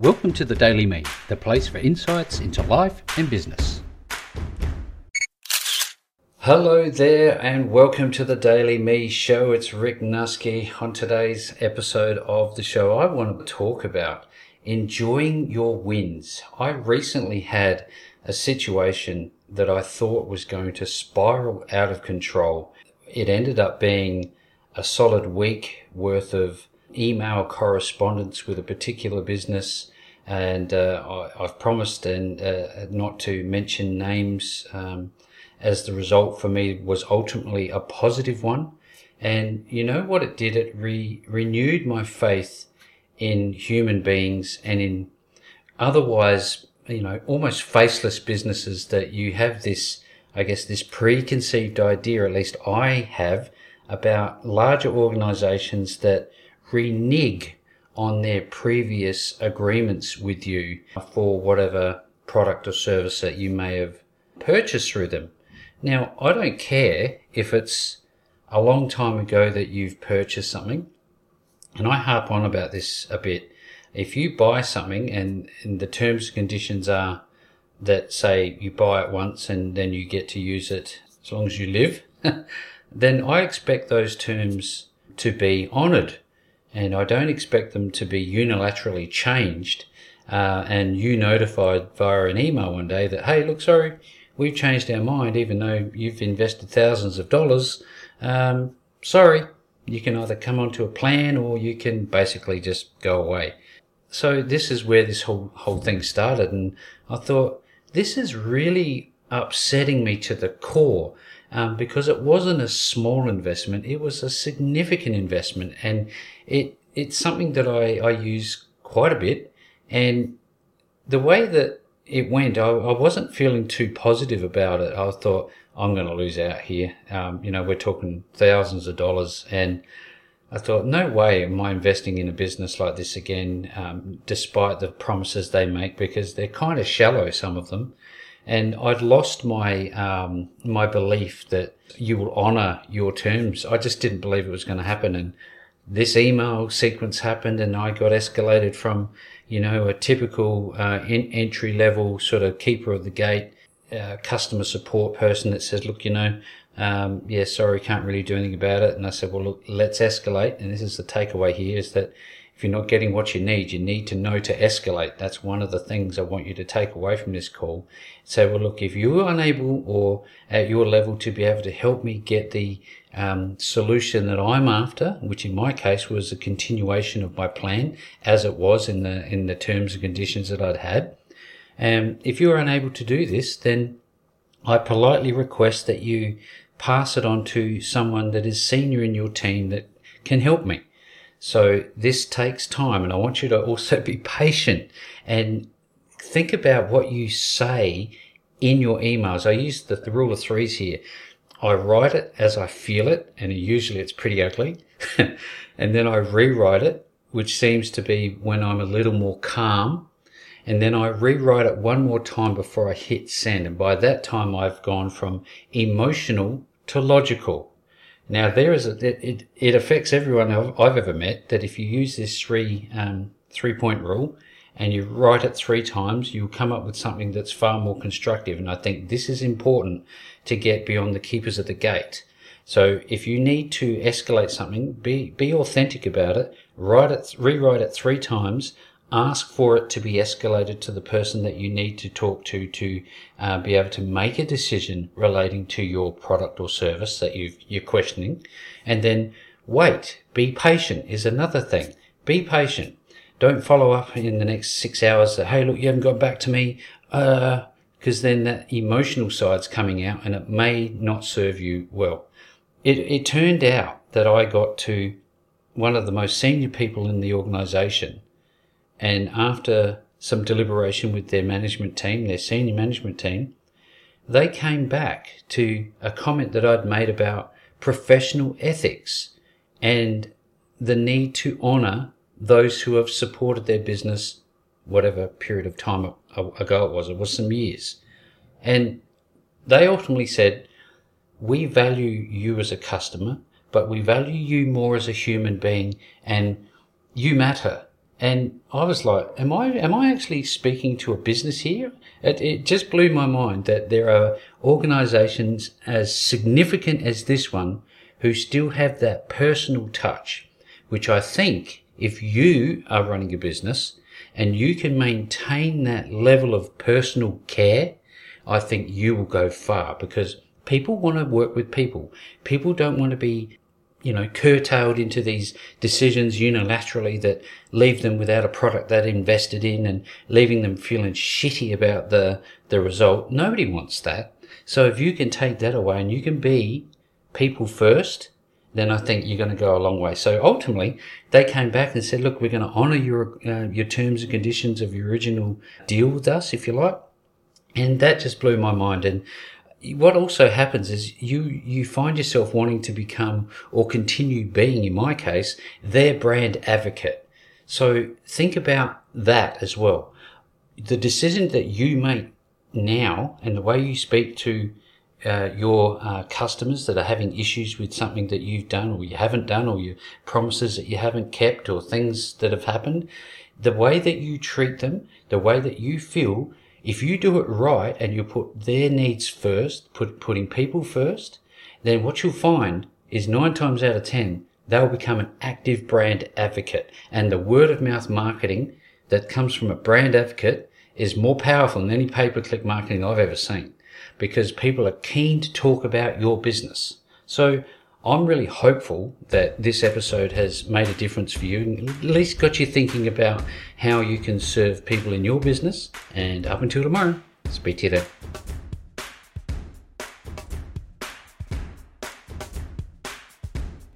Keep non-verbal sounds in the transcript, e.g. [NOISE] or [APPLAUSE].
Welcome to the Daily Me, the place for insights into life and business. Hello there, and welcome to the Daily Me show. It's Rick Nuske. On today's episode of the show, I want to talk about enjoying your wins. I recently had a situation that I thought was going to spiral out of control. It ended up being a solid week worth of email correspondence with a particular business, and uh, I, have promised and uh, not to mention names. Um, as the result for me was ultimately a positive one, and you know what it did? It re- renewed my faith in human beings and in otherwise, you know, almost faceless businesses that you have this, I guess, this preconceived idea, at least I have, about larger organizations that renege on their previous agreements with you for whatever product or service that you may have purchased through them. Now, I don't care if it's a long time ago that you've purchased something, and I harp on about this a bit. If you buy something and, and the terms and conditions are that say you buy it once and then you get to use it as long as you live, [LAUGHS] then I expect those terms to be honoured and I don't expect them to be unilaterally changed uh, and you notified via an email one day that, hey, look, sorry, we've changed our mind even though you've invested thousands of dollars. Um, sorry, you can either come onto a plan or you can basically just go away. So this is where this whole whole thing started, and I thought this is really upsetting me to the core um, because it wasn't a small investment; it was a significant investment, and it it's something that I, I use quite a bit. And the way that it went, I, I wasn't feeling too positive about it. I thought I'm going to lose out here. Um, you know, we're talking thousands of dollars, and I thought, no way am I investing in a business like this again, um, despite the promises they make, because they're kind of shallow, some of them and I'd lost my um, my belief that you will honour your terms. I just didn't believe it was going to happen, and this email sequence happened, and I got escalated from you know a typical uh, in- entry level sort of keeper of the gate uh, customer support person that says, look, you know. Um, yeah, sorry, can't really do anything about it. And I said, well, look, let's escalate. And this is the takeaway here is that if you're not getting what you need, you need to know to escalate. That's one of the things I want you to take away from this call. Say, well, look, if you're unable or at your level to be able to help me get the um, solution that I'm after, which in my case was a continuation of my plan as it was in the in the terms and conditions that I'd had. And um, if you're unable to do this, then I politely request that you pass it on to someone that is senior in your team that can help me. So this takes time and I want you to also be patient and think about what you say in your emails. I use the, the rule of threes here. I write it as I feel it, and usually it's pretty ugly. [LAUGHS] and then I rewrite it, which seems to be when I'm a little more calm. And then I rewrite it one more time before I hit send. And by that time, I've gone from emotional to logical. Now there is a, it, it, it affects everyone I've, I've, ever met that if you use this three um, three point rule and you write it three times, you'll come up with something that's far more constructive. And I think this is important to get beyond the keepers at the gate. So if you need to escalate something, be be authentic about it. Write it, rewrite it three times ask for it to be escalated to the person that you need to talk to to uh, be able to make a decision relating to your product or service that you you're questioning. And then wait, be patient is another thing. Be patient. Don't follow up in the next six hours that, hey, look, you haven't got back to me. Uh, because then that emotional side's coming out and it may not serve you well. It, it turned out that I got to one of the most senior people in the organization and after some deliberation with their management team, their senior management team, they came back to a comment that I'd made about professional ethics and the need to honour those who have supported their business, whatever period of time ago it was, it was some years. And they ultimately said, We value you as a customer, but we value you more as a human being, and you matter And I was like, am I, am I actually speaking to a business here? It, it just blew my mind that there are organizations as significant as this one who still have that personal touch, which I think if you are running a business and you can maintain that level of personal care, I think you will go far because people want to work with people. People don't want to be you know, curtailed into these decisions unilaterally that leave them without a product they'd invested in and leaving them feeling shitty about the, the result. Nobody wants that. So if you can take that away and you can be people first, then I think you're going to go a long way. So ultimately, they came back and said, look, we're going to honour your, uh, your terms and conditions of your original deal with us, if you like. And that just blew my mind. And what also happens is you you find yourself wanting to become or continue being in my case their brand advocate. So think about that as well. The decision that you make now and the way you speak to uh, your uh, customers that are having issues with something that you've done or you haven't done or your promises that you haven't kept or things that have happened the way that you treat them the way that you feel if you do it right and you put their needs first, put, putting people first, then what you'll find is nine times out of 10, they'll become an active brand advocate. And the word of mouth marketing that comes from a brand advocate is more powerful than any pay per click marketing I've ever seen because people are keen to talk about your business. So I'm really hopeful that this episode has made a difference for you and at least got you thinking about how you can serve people in your business. And up until tomorrow, speak to you then.